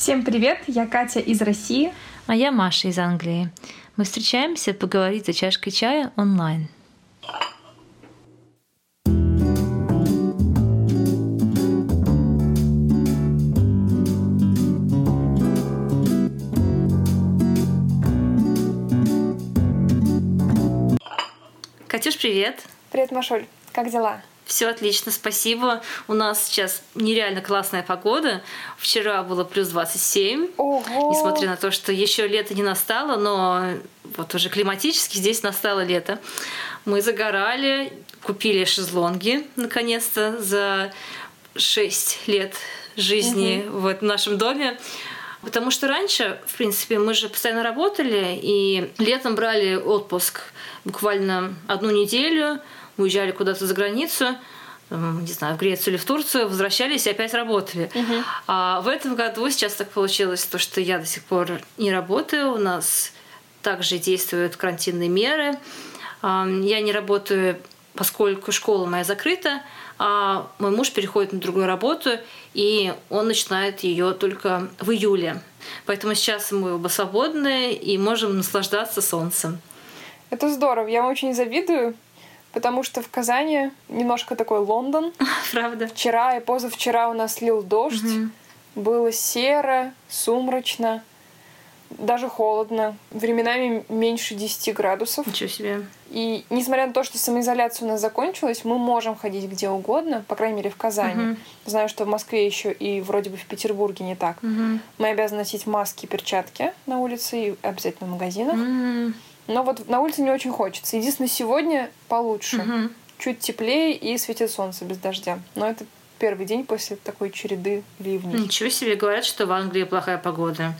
Всем привет, я Катя из России. А я Маша из Англии. Мы встречаемся поговорить за чашкой чая онлайн. Катюш, привет! Привет, Машуль. Как дела? Все отлично, спасибо. У нас сейчас нереально классная погода. Вчера было плюс 27. Ого! Несмотря на то, что еще лето не настало, но вот уже климатически здесь настало лето. Мы загорали, купили шезлонги наконец-то за 6 лет жизни угу. в нашем доме. Потому что раньше, в принципе, мы же постоянно работали, и летом брали отпуск буквально одну неделю, уезжали куда-то за границу, не знаю, в Грецию или в Турцию, возвращались и опять работали. Угу. А в этом году сейчас так получилось, то, что я до сих пор не работаю, у нас также действуют карантинные меры. Я не работаю, поскольку школа моя закрыта, а мой муж переходит на другую работу, и он начинает ее только в июле. Поэтому сейчас мы оба свободны и можем наслаждаться солнцем. Это здорово. Я вам очень завидую, потому что в Казани немножко такой Лондон. Правда. Вчера и позавчера у нас лил дождь. Угу. Было серо, сумрачно, даже холодно. Временами меньше 10 градусов. Ничего себе. И несмотря на то, что самоизоляция у нас закончилась, мы можем ходить где угодно, по крайней мере в Казани. Угу. Знаю, что в Москве еще и вроде бы в Петербурге не так. Угу. Мы обязаны носить маски и перчатки на улице и обязательно в магазинах. Угу. Но вот на улице не очень хочется. Единственное, сегодня получше. Угу. Чуть теплее и светит солнце без дождя. Но это первый день после такой череды ливней. Ничего себе, говорят, что в Англии плохая погода.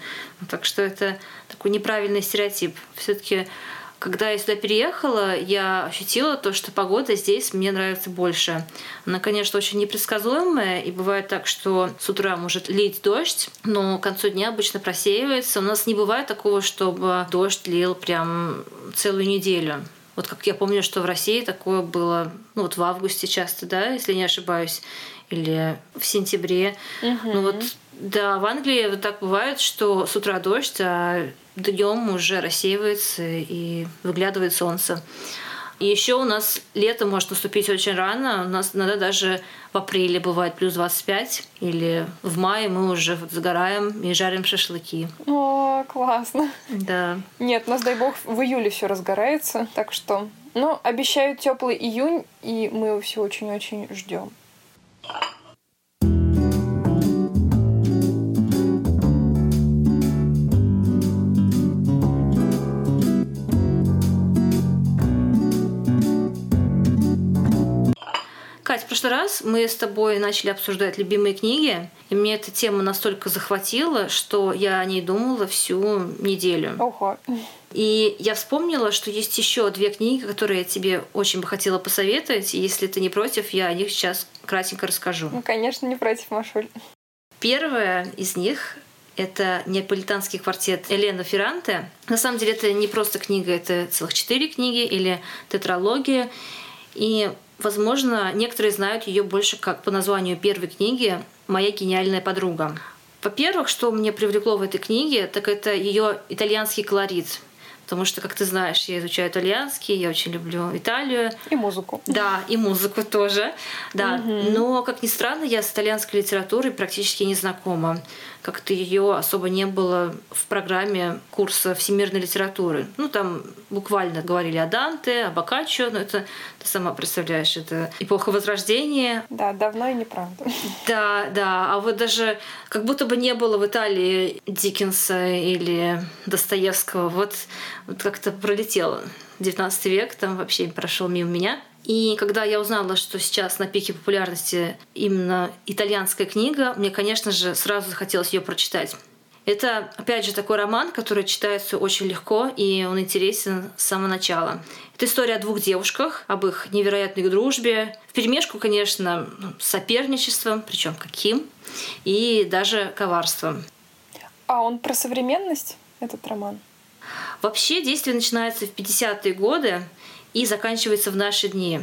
Так что это такой неправильный стереотип. Все-таки когда я сюда переехала, я ощутила то, что погода здесь мне нравится больше. Она, конечно, очень непредсказуемая, и бывает так, что с утра может лить дождь, но к концу дня обычно просеивается. У нас не бывает такого, чтобы дождь лил прям целую неделю. Вот как я помню, что в России такое было, ну вот в августе часто, да, если не ошибаюсь, или в сентябре. Угу. Ну вот да, в Англии вот так бывает, что с утра дождь, а днем уже рассеивается и выглядывает солнце. И еще у нас лето может наступить очень рано. У нас иногда даже в апреле бывает плюс 25. Или в мае мы уже вот загораем и жарим шашлыки. О, классно. Да. Нет, у нас, дай бог, в июле все разгорается. Так что, ну, обещают теплый июнь, и мы его все очень-очень ждем. Кать, в прошлый раз мы с тобой начали обсуждать любимые книги, и мне эта тема настолько захватила, что я о ней думала всю неделю. Ого. И я вспомнила, что есть еще две книги, которые я тебе очень бы хотела посоветовать. И если ты не против, я о них сейчас кратенько расскажу. Ну, конечно, не против, Машуль. Первая из них это неаполитанский квартет Елена Ферранте. На самом деле это не просто книга, это целых четыре книги или тетралогия. И Возможно, некоторые знают ее больше как по названию первой книги «Моя гениальная подруга». Во-первых, что мне привлекло в этой книге, так это ее итальянский колорит. Потому что, как ты знаешь, я изучаю итальянский, я очень люблю Италию. И музыку. Да, и музыку тоже. Да. Мгм. Но, как ни странно, я с итальянской литературой практически не знакома. Как-то ее особо не было в программе курса всемирной литературы. Ну, там буквально говорили о Данте, о Боккаччо, но это, ты сама представляешь, это эпоха Возрождения, Да, давно и неправда. да, да. А вот даже как будто бы не было в Италии Диккенса или Достоевского. Вот, вот как-то пролетело. 19 век там вообще прошел мимо меня. И когда я узнала, что сейчас на пике популярности именно итальянская книга, мне, конечно же, сразу захотелось ее прочитать. Это, опять же, такой роман, который читается очень легко, и он интересен с самого начала. Это история о двух девушках, об их невероятной дружбе. В перемешку, конечно, с соперничеством, причем каким, и даже коварством. А он про современность, этот роман? Вообще действие начинается в 50-е годы и заканчивается в наши дни.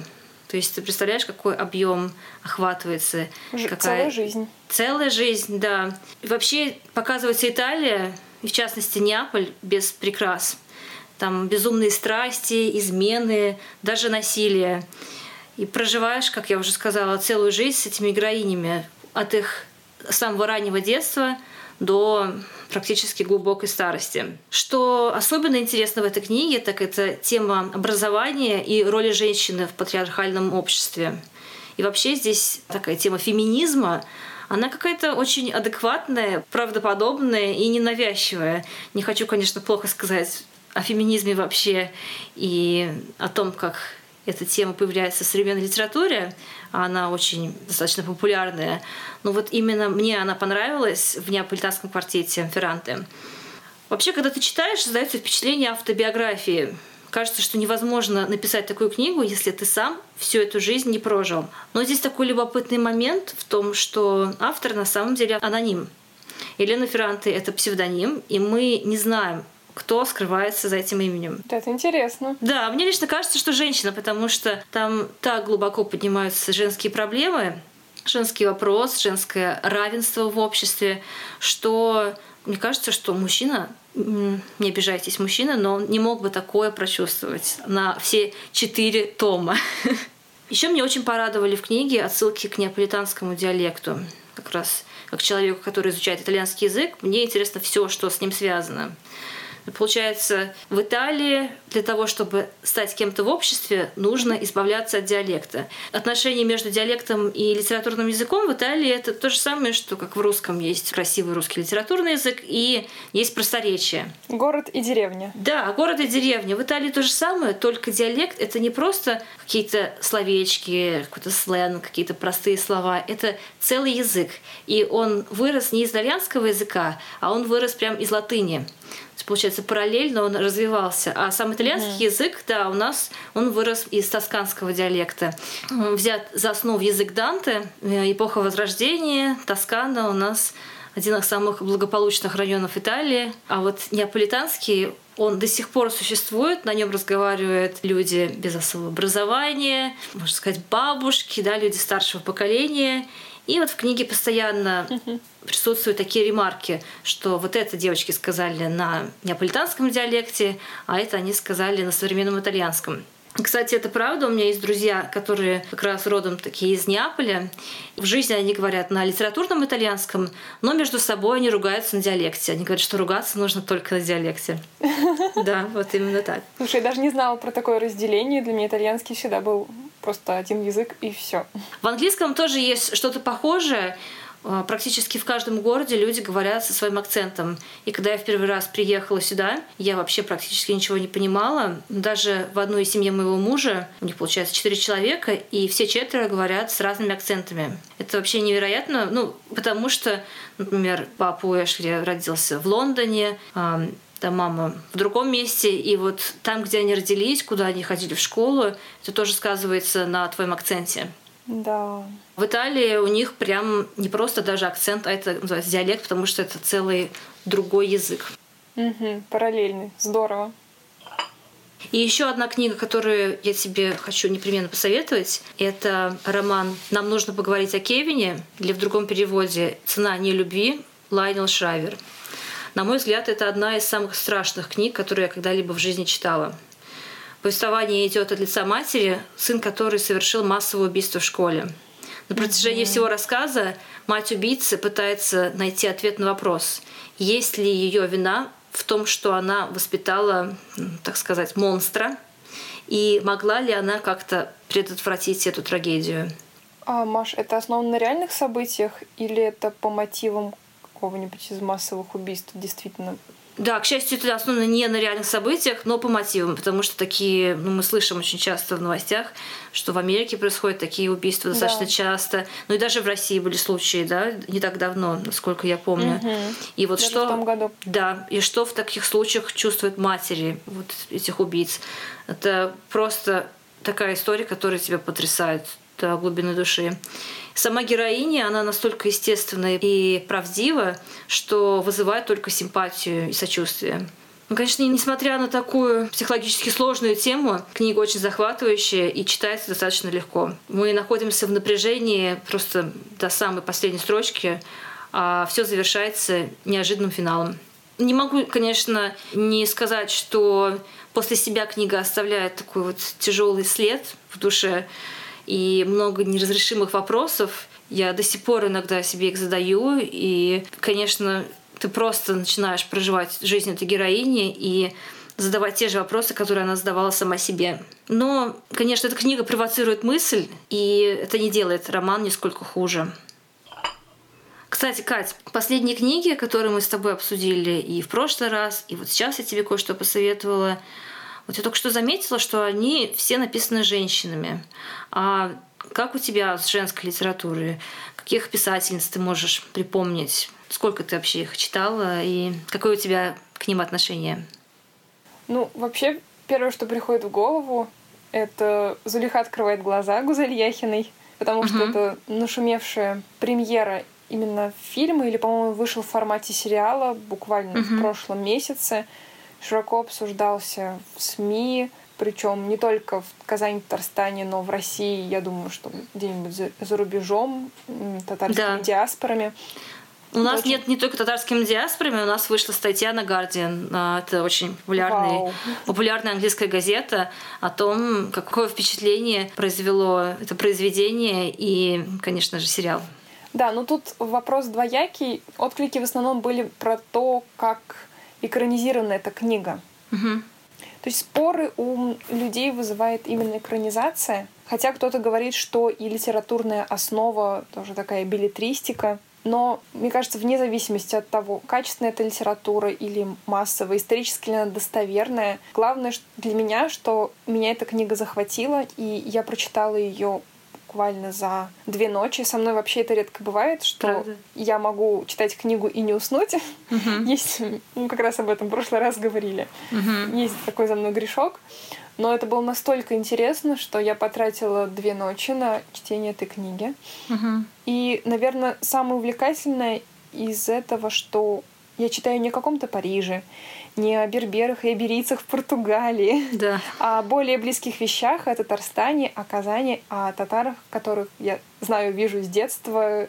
То есть ты представляешь, какой объем охватывается. Ж- какая... Целая жизнь. Целая жизнь, да. И вообще показывается Италия, и в частности Неаполь, без прикрас. Там безумные страсти, измены, даже насилие. И проживаешь, как я уже сказала, целую жизнь с этими героинями. От их самого раннего детства до практически глубокой старости. Что особенно интересно в этой книге, так это тема образования и роли женщины в патриархальном обществе. И вообще здесь такая тема феминизма, она какая-то очень адекватная, правдоподобная и ненавязчивая. Не хочу, конечно, плохо сказать о феминизме вообще и о том, как эта тема появляется в современной литературе, она очень достаточно популярная. Но вот именно мне она понравилась в неаполитанском квартете Ферранте. Вообще, когда ты читаешь, создается впечатление автобиографии. Кажется, что невозможно написать такую книгу, если ты сам всю эту жизнь не прожил. Но здесь такой любопытный момент в том, что автор на самом деле аноним. Елена Ферранте — это псевдоним, и мы не знаем, кто скрывается за этим именем. Это интересно. Да, мне лично кажется, что женщина, потому что там так глубоко поднимаются женские проблемы, женский вопрос, женское равенство в обществе, что мне кажется, что мужчина, не обижайтесь, мужчина, но он не мог бы такое прочувствовать на все четыре тома. Еще мне очень порадовали в книге отсылки к неаполитанскому диалекту. Как раз как человеку, который изучает итальянский язык, мне интересно все, что с ним связано. Получается, в Италии для того, чтобы стать кем-то в обществе, нужно избавляться от диалекта. Отношения между диалектом и литературным языком в Италии это то же самое, что как в русском есть красивый русский литературный язык и есть просторечие. Город и деревня. Да, город и деревня. В Италии то же самое, только диалект это не просто какие-то словечки, какой-то сленг, какие-то простые слова. Это целый язык. И он вырос не из итальянского языка, а он вырос прямо из латыни получается, параллельно он развивался. А сам итальянский mm-hmm. язык, да, у нас он вырос из тосканского диалекта. Взят за основу язык Данте, э, эпоха Возрождения, Тоскана у нас один из самых благополучных районов Италии. А вот неаполитанский он до сих пор существует, на нем разговаривают люди без особого образования, можно сказать, бабушки, да, люди старшего поколения. И вот в книге постоянно присутствуют такие ремарки, что вот это девочки сказали на неаполитанском диалекте, а это они сказали на современном итальянском. Кстати, это правда. У меня есть друзья, которые как раз родом такие из Неаполя. В жизни они говорят на литературном итальянском, но между собой они ругаются на диалекте. Они говорят, что ругаться нужно только на диалекте. Да, вот именно так. Слушай, я даже не знала про такое разделение. Для меня итальянский всегда был просто один язык и все. В английском тоже есть что-то похожее. А, практически в каждом городе люди говорят со своим акцентом. И когда я в первый раз приехала сюда, я вообще практически ничего не понимала. Даже в одной семье моего мужа, у них получается четыре человека, и все четверо говорят с разными акцентами. Это вообще невероятно, ну, потому что, например, папа Эшли родился в Лондоне, там мама в другом месте, и вот там, где они родились, куда они ходили в школу, это тоже сказывается на твоем акценте. Да. В Италии у них прям не просто даже акцент, а это называется диалект, потому что это целый другой язык. Угу, параллельный. Здорово. И еще одна книга, которую я тебе хочу непременно посоветовать, это роман «Нам нужно поговорить о Кевине» или в другом переводе «Цена не любви» Лайнел Шрайвер. На мой взгляд, это одна из самых страшных книг, которые я когда-либо в жизни читала. Повествование идет от лица матери, сын которой совершил массовое убийство в школе. На протяжении mm-hmm. всего рассказа мать убийцы пытается найти ответ на вопрос, есть ли ее вина в том, что она воспитала, так сказать, монстра, и могла ли она как-то предотвратить эту трагедию. А, Маш, это основано на реальных событиях или это по мотивам какого-нибудь из массовых убийств действительно да, к счастью, это основано не на реальных событиях, но по мотивам, потому что такие, ну, мы слышим очень часто в новостях, что в Америке происходят такие убийства достаточно да. часто. Ну и даже в России были случаи, да, не так давно, насколько я помню. Угу. И вот даже что... В том году. Да, и что в таких случаях чувствуют матери вот этих убийц. Это просто такая история, которая тебя потрясает до глубины души. Сама героиня, она настолько естественная и правдива, что вызывает только симпатию и сочувствие. Ну, конечно, несмотря на такую психологически сложную тему, книга очень захватывающая и читается достаточно легко. Мы находимся в напряжении просто до самой последней строчки, а все завершается неожиданным финалом. Не могу, конечно, не сказать, что после себя книга оставляет такой вот тяжелый след в душе и много неразрешимых вопросов. Я до сих пор иногда себе их задаю, и, конечно, ты просто начинаешь проживать жизнь этой героини и задавать те же вопросы, которые она задавала сама себе. Но, конечно, эта книга провоцирует мысль, и это не делает роман нисколько хуже. Кстати, Кать, последние книги, которые мы с тобой обсудили и в прошлый раз, и вот сейчас я тебе кое-что посоветовала, вот я только что заметила, что они все написаны женщинами. А как у тебя с женской литературой? Каких писательниц ты можешь припомнить? Сколько ты вообще их читала и какое у тебя к ним отношение? Ну, вообще, первое, что приходит в голову, это Зулиха открывает глаза Гузель Яхиной, потому uh-huh. что это нашумевшая премьера именно фильма, или, по-моему, вышел в формате сериала буквально uh-huh. в прошлом месяце. Широко обсуждался в СМИ, причем не только в Казани, Татарстане, но в России, я думаю, что где-нибудь за, за рубежом, татарскими да. диаспорами. У нас очень... нет не только татарскими диаспорами, у нас вышла статья на Guardian, а, это очень популярный, популярная английская газета, о том, какое впечатление произвело это произведение и, конечно же, сериал. Да, ну тут вопрос двоякий. Отклики в основном были про то, как экранизирована эта книга. Угу. То есть споры у людей вызывает именно экранизация. Хотя кто-то говорит, что и литературная основа тоже такая билетристика. Но, мне кажется, вне зависимости от того, качественная это литература или массовая, исторически ли она достоверная, главное для меня, что меня эта книга захватила, и я прочитала ее буквально за две ночи. Со мной вообще это редко бывает, что Правда? я могу читать книгу и не уснуть. Угу. Есть, мы как раз об этом в прошлый раз говорили. Угу. Есть такой за мной грешок. Но это было настолько интересно, что я потратила две ночи на чтение этой книги. Угу. И, наверное, самое увлекательное из этого, что я читаю не о каком-то Париже, не о берберах и иберийцах в Португалии, да. а о более близких вещах, о Татарстане, о Казани, о татарах, которых я знаю, вижу с детства.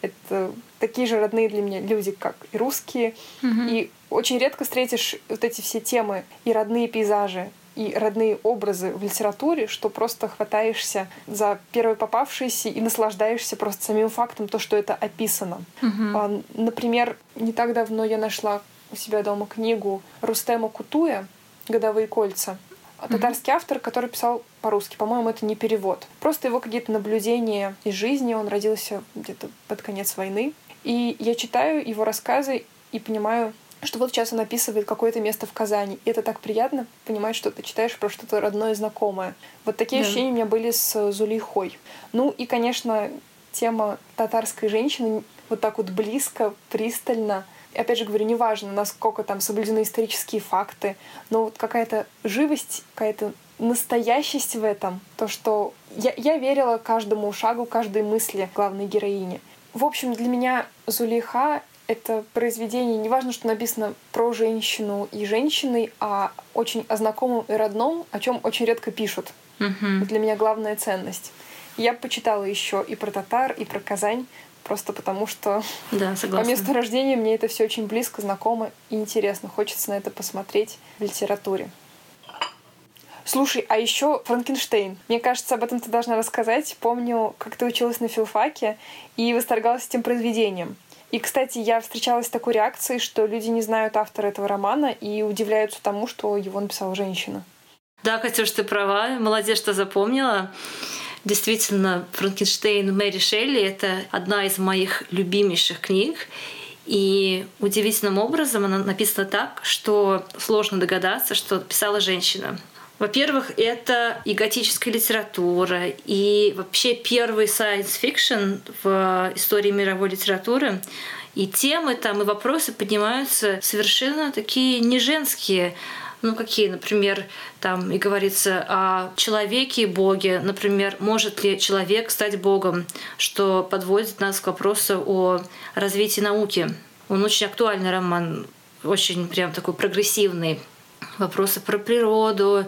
Это такие же родные для меня люди, как и русские. Угу. И очень редко встретишь вот эти все темы и родные пейзажи, и родные образы в литературе, что просто хватаешься за первые попавшиеся и наслаждаешься просто самим фактом, то, что это описано. Угу. Например, не так давно я нашла у себя дома книгу Рустема Кутуя «Годовые кольца». Татарский автор, который писал по-русски. По-моему, это не перевод. Просто его какие-то наблюдения из жизни. Он родился где-то под конец войны. И я читаю его рассказы и понимаю, что вот сейчас он описывает какое-то место в Казани. И это так приятно понимать, что ты читаешь про что-то родное и знакомое. Вот такие да. ощущения у меня были с Зулейхой. Ну и, конечно, тема татарской женщины вот так вот близко, пристально — опять же говорю, неважно, насколько там соблюдены исторические факты, но вот какая-то живость, какая-то настоящесть в этом, то, что я, я верила каждому шагу, каждой мысли главной героини. В общем, для меня Зулейха — это произведение, неважно, что написано про женщину и женщины, а очень о знакомом и родном, о чем очень редко пишут. Mm-hmm. Для меня главная ценность. Я почитала еще и про татар, и про Казань, Просто потому что да, по месту рождения мне это все очень близко, знакомо и интересно. Хочется на это посмотреть в литературе. Слушай, а еще Франкенштейн. Мне кажется, об этом ты должна рассказать. Помню, как ты училась на филфаке и восторгалась этим произведением. И, кстати, я встречалась с такой реакцией, что люди не знают автора этого романа и удивляются тому, что его написала женщина. Да, Катюш, ты права. Молодец, что запомнила. Действительно, Франкенштейн Мэри Шелли — это одна из моих любимейших книг. И удивительным образом она написана так, что сложно догадаться, что писала женщина. Во-первых, это и готическая литература, и вообще первый science fiction в истории мировой литературы. И темы там, и вопросы поднимаются совершенно такие не женские, ну, какие, например, там и говорится о человеке и Боге. Например, может ли человек стать Богом, что подводит нас к вопросу о развитии науки. Он очень актуальный роман очень прям такой прогрессивный. Вопросы про природу.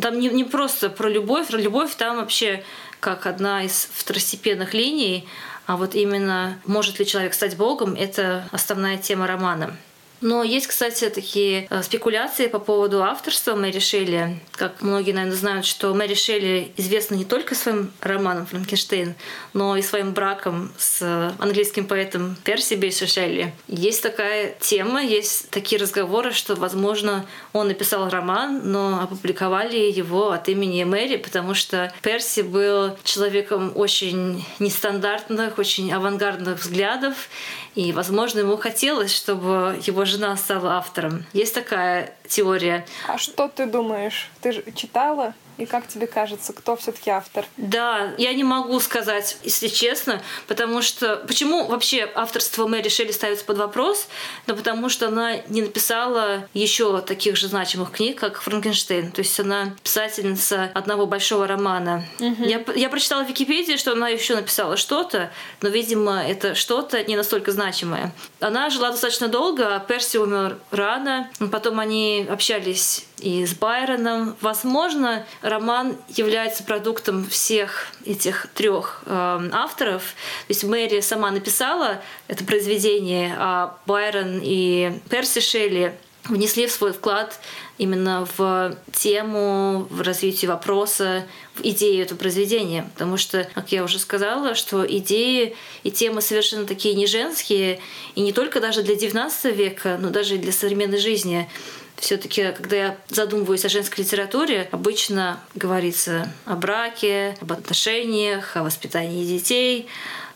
Там не, не просто про любовь. Про любовь там вообще как одна из второстепенных линий, а вот именно может ли человек стать Богом, это основная тема романа. Но есть, кстати, такие э, спекуляции по поводу авторства Мэри Шелли. Как многие, наверное, знают, что Мэри Шелли известна не только своим романом «Франкенштейн», но и своим браком с английским поэтом Перси Бейши Шелли. Есть такая тема, есть такие разговоры, что, возможно, он написал роман, но опубликовали его от имени Мэри, потому что Перси был человеком очень нестандартных, очень авангардных взглядов, и, возможно, ему хотелось, чтобы его жена стала автором. Есть такая теория. А что ты думаешь? Ты же читала? И как тебе кажется, кто все-таки автор? Да, я не могу сказать, если честно, потому что почему вообще авторство Мэри Шелли ставится под вопрос? Да потому что она не написала еще таких же значимых книг, как Франкенштейн. То есть она писательница одного большого романа. Угу. Я, я прочитала в Википедии, что она еще написала что-то, но, видимо, это что-то не настолько значимое. Она жила достаточно долго, а Перси умер рано. Потом они общались и с Байроном. Возможно, роман является продуктом всех этих трех э, авторов. То есть Мэри сама написала это произведение, а Байрон и Перси Шелли внесли свой вклад именно в тему, в развитие вопроса, в идею этого произведения. Потому что, как я уже сказала, что идеи и темы совершенно такие не женские, и не только даже для XIX века, но даже для современной жизни. Все-таки, когда я задумываюсь о женской литературе, обычно говорится о браке, об отношениях, о воспитании детей,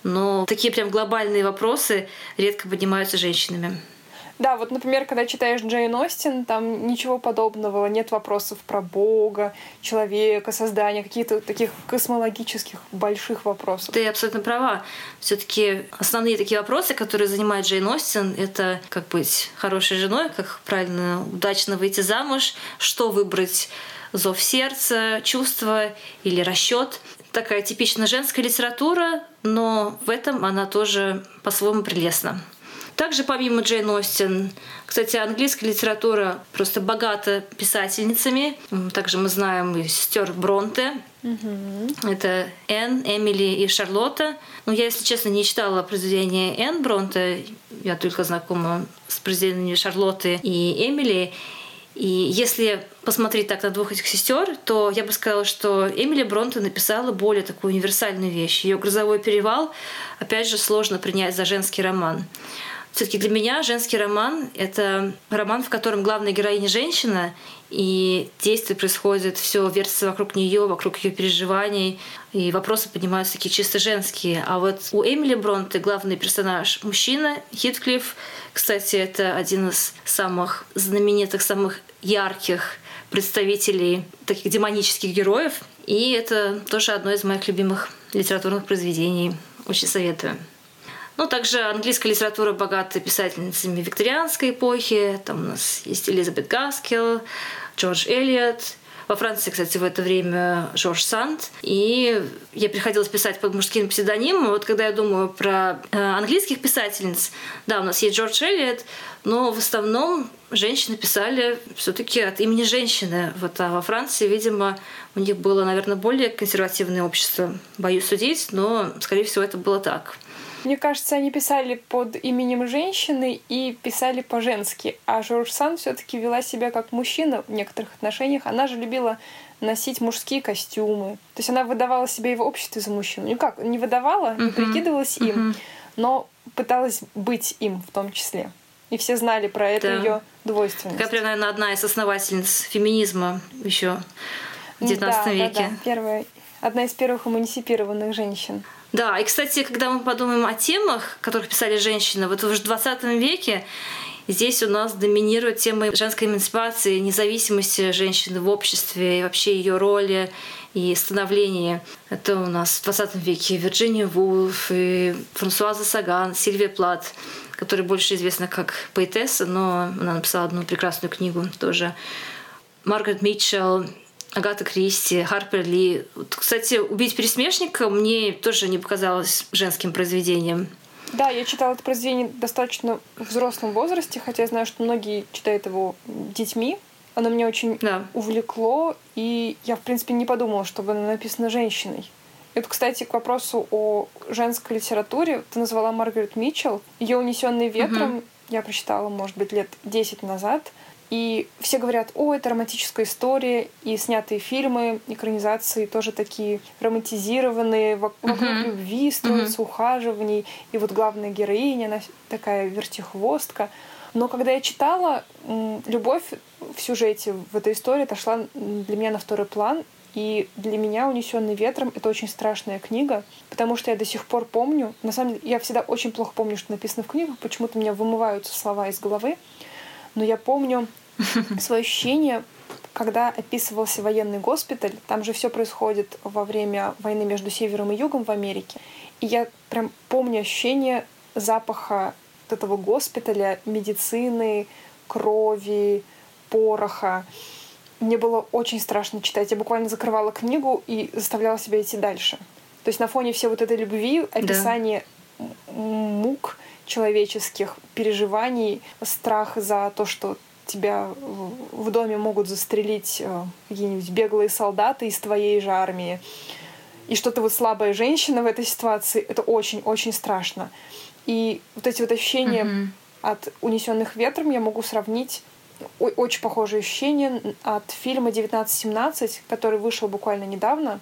но такие прям глобальные вопросы редко поднимаются женщинами. Да, вот, например, когда читаешь Джейн Остин, там ничего подобного, нет вопросов про Бога, человека, создания, каких-то таких космологических больших вопросов. Ты абсолютно права. все таки основные такие вопросы, которые занимает Джейн Остин, это как быть хорошей женой, как правильно, удачно выйти замуж, что выбрать зов сердца, чувство или расчет. Такая типично женская литература, но в этом она тоже по-своему прелестна. Также помимо Джейн Остин, кстати, английская литература просто богата писательницами. Также мы знаем и сестер Бронте. Угу. Это Энн, Эмили и Шарлотта. Но я, если честно, не читала произведения Энн Бронте. Я только знакома с произведениями Шарлотты и Эмили. И если посмотреть так на двух этих сестер, то я бы сказала, что Эмили Бронте написала более такую универсальную вещь. Ее «Грозовой перевал» опять же сложно принять за женский роман. Все-таки для меня женский роман — это роман, в котором главная героиня женщина, и действие происходит, все вертится вокруг нее, вокруг ее переживаний, и вопросы поднимаются такие чисто женские. А вот у Эмили Бронте главный персонаж мужчина, Хитклифф. Кстати, это один из самых знаменитых, самых ярких представителей таких демонических героев. И это тоже одно из моих любимых литературных произведений. Очень советую. Ну, также английская литература богата писательницами викторианской эпохи. Там у нас есть Элизабет Гаскел, Джордж Эллиот. Во Франции, кстати, в это время Жорж Санд. И я приходилось писать под мужским псевдонимом. Вот когда я думаю про э, английских писательниц, да, у нас есть Джордж Эллиот, но в основном женщины писали все-таки от имени женщины. Вот, а во Франции, видимо, у них было, наверное, более консервативное общество. Боюсь судить, но, скорее всего, это было так. Мне кажется, они писали под именем женщины и писали по-женски. А Жорж Санд все таки вела себя как мужчина в некоторых отношениях. Она же любила носить мужские костюмы. То есть она выдавала себя и в обществе за мужчину. Ну как, не выдавала, не uh-huh. прикидывалась им, но пыталась быть им в том числе. И все знали про это да. ее двойственность. Такая, прям, наверное, одна из основательниц феминизма еще в XIX да, веке. Да, да. Первая, одна из первых эмансипированных женщин. Да, и, кстати, когда мы подумаем о темах, которых писали женщины, вот уже в 20 веке Здесь у нас доминирует тема женской эмансипации, независимости женщины в обществе и вообще ее роли и становления. Это у нас в 20 веке Вирджиния Вулф и Франсуаза Саган, Сильвия Плат, которая больше известна как поэтесса, но она написала одну прекрасную книгу тоже. Маргарет Митчелл, Агата Кристи, Харпер Ли. Вот, кстати, «Убить пересмешника» мне тоже не показалось женским произведением. Да, я читала это произведение достаточно в взрослом возрасте, хотя я знаю, что многие читают его детьми. Оно меня очень да. увлекло, и я, в принципе, не подумала, чтобы оно написано женщиной. Это, кстати, к вопросу о женской литературе. Ты назвала Маргарет Митчелл. Ее «Унесенный ветром» угу. я прочитала, может быть, лет 10 назад. И все говорят, о, это романтическая история, и снятые фильмы, экранизации тоже такие романтизированные, вокруг uh-huh. любви строятся, uh-huh. ухаживаний, и вот главная героиня, она такая вертихвостка. Но когда я читала, любовь в сюжете, в этой истории отошла для меня на второй план, и для меня «Унесенный ветром» — это очень страшная книга, потому что я до сих пор помню, на самом деле, я всегда очень плохо помню, что написано в книгах, почему-то у меня вымываются слова из головы, но я помню свое ощущение, когда описывался военный госпиталь, там же все происходит во время войны между севером и югом в Америке. И я прям помню ощущение запаха этого госпиталя, медицины, крови, пороха. Мне было очень страшно читать. Я буквально закрывала книгу и заставляла себя идти дальше. То есть на фоне всей вот этой любви, описание да. мук человеческих, переживаний, страх за то, что тебя в доме могут застрелить э, какие-нибудь беглые солдаты из твоей же армии, и что ты вот слабая женщина в этой ситуации, это очень-очень страшно. И вот эти вот ощущения mm-hmm. от унесенных ветром я могу сравнить очень похожие ощущения от фильма 1917, который вышел буквально недавно.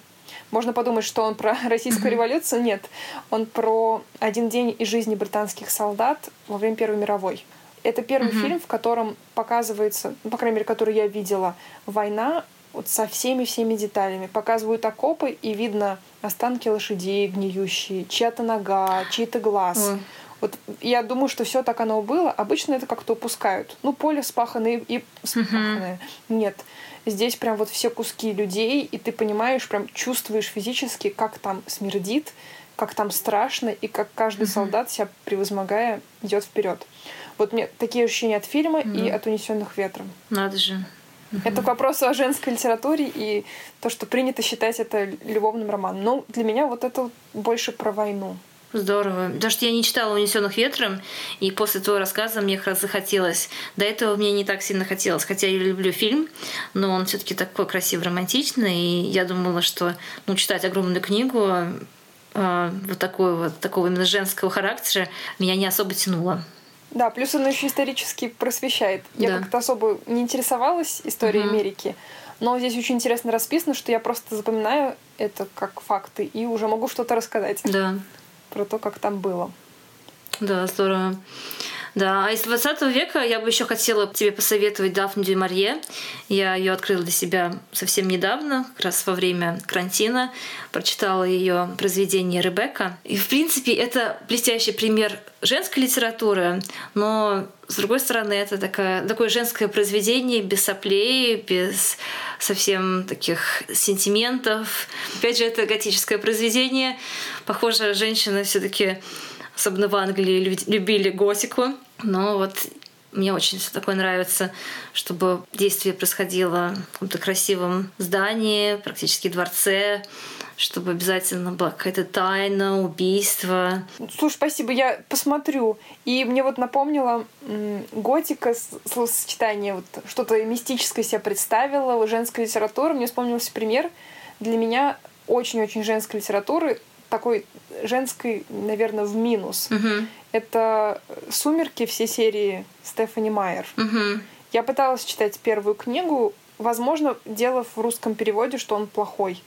Можно подумать, что он про российскую революцию. Нет, он про один день из жизни британских солдат во время Первой мировой. Это первый mm-hmm. фильм, в котором показывается, ну, по крайней мере, который я видела, война вот со всеми-всеми деталями. Показывают окопы, и видно останки лошадей гниющие, чья-то нога, чей-то глаз. Вот я думаю, что все так оно было. Обычно это как-то упускают. Ну, поле спаханное и спаханное. Mm-hmm. Нет. Здесь прям вот все куски людей, и ты понимаешь, прям чувствуешь физически, как там смердит, как там страшно, и как каждый mm-hmm. солдат себя превозмогая идет вперед. Вот мне такие ощущения от фильма mm-hmm. и от унесенных ветром. Надо же. Это к вопросу о женской литературе и то, что принято считать это любовным романом. Но для меня вот это больше про войну. Здорово. Потому что я не читала «Унесенных ветром», и после твоего рассказа мне как раз захотелось. До этого мне не так сильно хотелось. Хотя я люблю фильм, но он все таки такой красивый, романтичный. И я думала, что ну, читать огромную книгу э, вот такой вот такого именно женского характера меня не особо тянуло. Да, плюс он еще исторически просвещает. Я да. как-то особо не интересовалась историей угу. Америки, но здесь очень интересно расписано, что я просто запоминаю это как факты и уже могу что-то рассказать. Да. Про то, как там было. Да, здорово. Да, а из 20 века я бы еще хотела тебе посоветовать Дафну Дюмарье. Я ее открыла для себя совсем недавно, как раз во время карантина. Прочитала ее произведение «Ребекка». И, в принципе, это блестящий пример женской литературы, но с другой стороны, это такое, такое женское произведение без соплей, без совсем таких сентиментов. Опять же, это готическое произведение. Похоже, женщины все таки особенно в Англии, любили готику. Но вот мне очень все такое нравится, чтобы действие происходило в каком-то красивом здании, практически дворце, чтобы обязательно была какая-то тайна, убийство. Слушай, спасибо, я посмотрю. И мне вот напомнила готика, словосочетание, вот что-то мистическое себя представила, женская литература. Мне вспомнился пример для меня очень-очень женской литературы такой женской, наверное, в минус. Угу. Это «Сумерки» все серии Стефани Майер. Угу. Я пыталась читать первую книгу. Возможно, дело в русском переводе, что он плохой.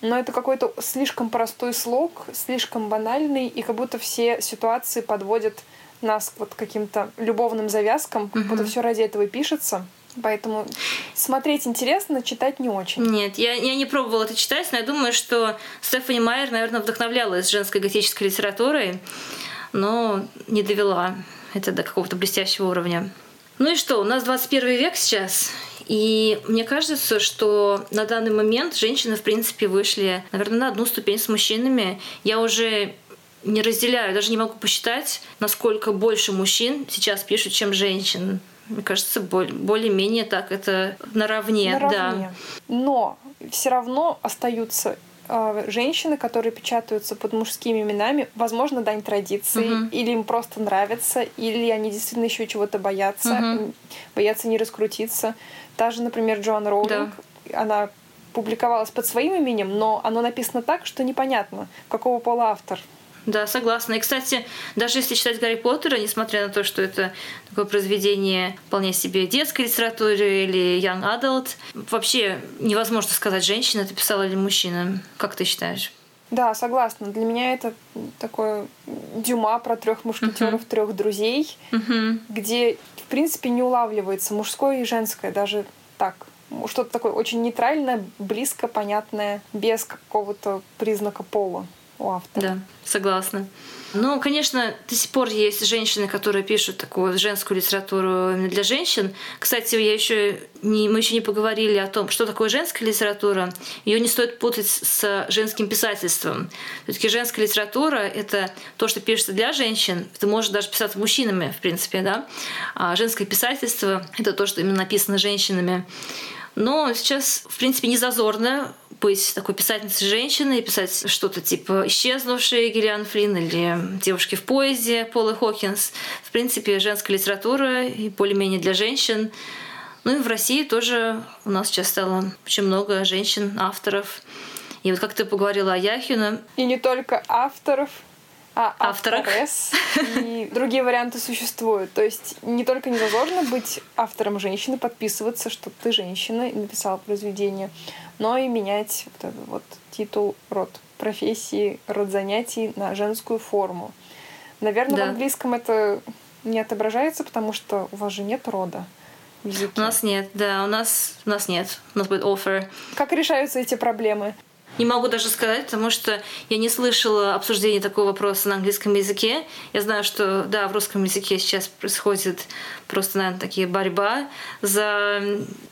Но это какой-то слишком простой слог, слишком банальный, и как будто все ситуации подводят нас вот каким-то любовным завязкам, как будто все ради этого пишется. Поэтому смотреть интересно, читать не очень. Нет, я, я не пробовала это читать, но я думаю, что Стефани Майер, наверное, вдохновлялась женской готической литературой, но не довела это до какого-то блестящего уровня. Ну и что, у нас 21 век сейчас, и мне кажется, что на данный момент женщины, в принципе, вышли, наверное, на одну ступень с мужчинами. Я уже не разделяю, даже не могу посчитать, насколько больше мужчин сейчас пишут, чем женщин. Мне кажется, более-менее так это наравне, наравне. да. Но все равно остаются э, женщины, которые печатаются под мужскими именами, возможно, дань традиции, uh-huh. или им просто нравится, или они действительно еще чего-то боятся, uh-huh. боятся не раскрутиться. Та же, например, Джоан Роулинг, да. она публиковалась под своим именем, но оно написано так, что непонятно, какого пола автор. Да, согласна. И, кстати, даже если читать Гарри Поттера, несмотря на то, что это такое произведение вполне себе детской литературы или young adult, вообще невозможно сказать, женщина это писала или мужчина. Как ты считаешь? Да, согласна. Для меня это такое дюма про трех мушкетеров, uh-huh. трех друзей, uh-huh. где, в принципе, не улавливается мужское и женское, даже так. Что-то такое очень нейтральное, близко, понятное, без какого-то признака пола у автора. Да, согласна. Ну, конечно, до сих пор есть женщины, которые пишут такую женскую литературу для женщин. Кстати, я еще не, мы еще не поговорили о том, что такое женская литература. Ее не стоит путать с женским писательством. Все-таки женская литература — это то, что пишется для женщин. Это может даже писаться мужчинами, в принципе, да. А женское писательство — это то, что именно написано женщинами. Но сейчас, в принципе, не зазорно быть такой писательницей женщины и писать что-то типа «Исчезнувшие» Гиллиан Флинн или «Девушки в поезде» Полы Хокинс. В принципе, женская литература и более-менее для женщин. Ну и в России тоже у нас сейчас стало очень много женщин, авторов. И вот как ты поговорила о Яхину. И не только авторов, а авторах. И другие варианты существуют. То есть не только не зазорно быть автором женщины, подписываться, что ты женщина и написала произведение, но и менять вот этот вот титул, род профессии, род занятий на женскую форму. Наверное, да. в английском это не отображается, потому что у вас же нет рода. У нас нет, да, у нас, у нас нет. У нас будет offer. Как решаются эти проблемы? Не могу даже сказать, потому что я не слышала обсуждения такого вопроса на английском языке. Я знаю, что да, в русском языке сейчас происходит просто, наверное, такие борьба за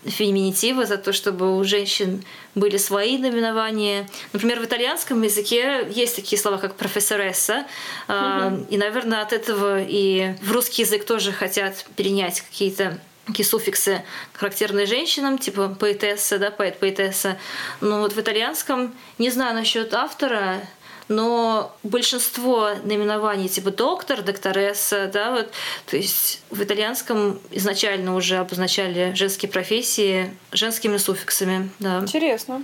феминитивы, за то, чтобы у женщин были свои наименования. Например, в итальянском языке есть такие слова, как профессоресса, mm-hmm. и, наверное, от этого и в русский язык тоже хотят перенять какие-то такие суффиксы, характерные женщинам, типа поэтесса, да, поэт-поэтесса. Но вот в итальянском, не знаю насчет автора, но большинство наименований типа доктор, докторесса, да, вот, то есть в итальянском изначально уже обозначали женские профессии женскими суффиксами, да. Интересно.